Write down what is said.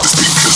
this beat.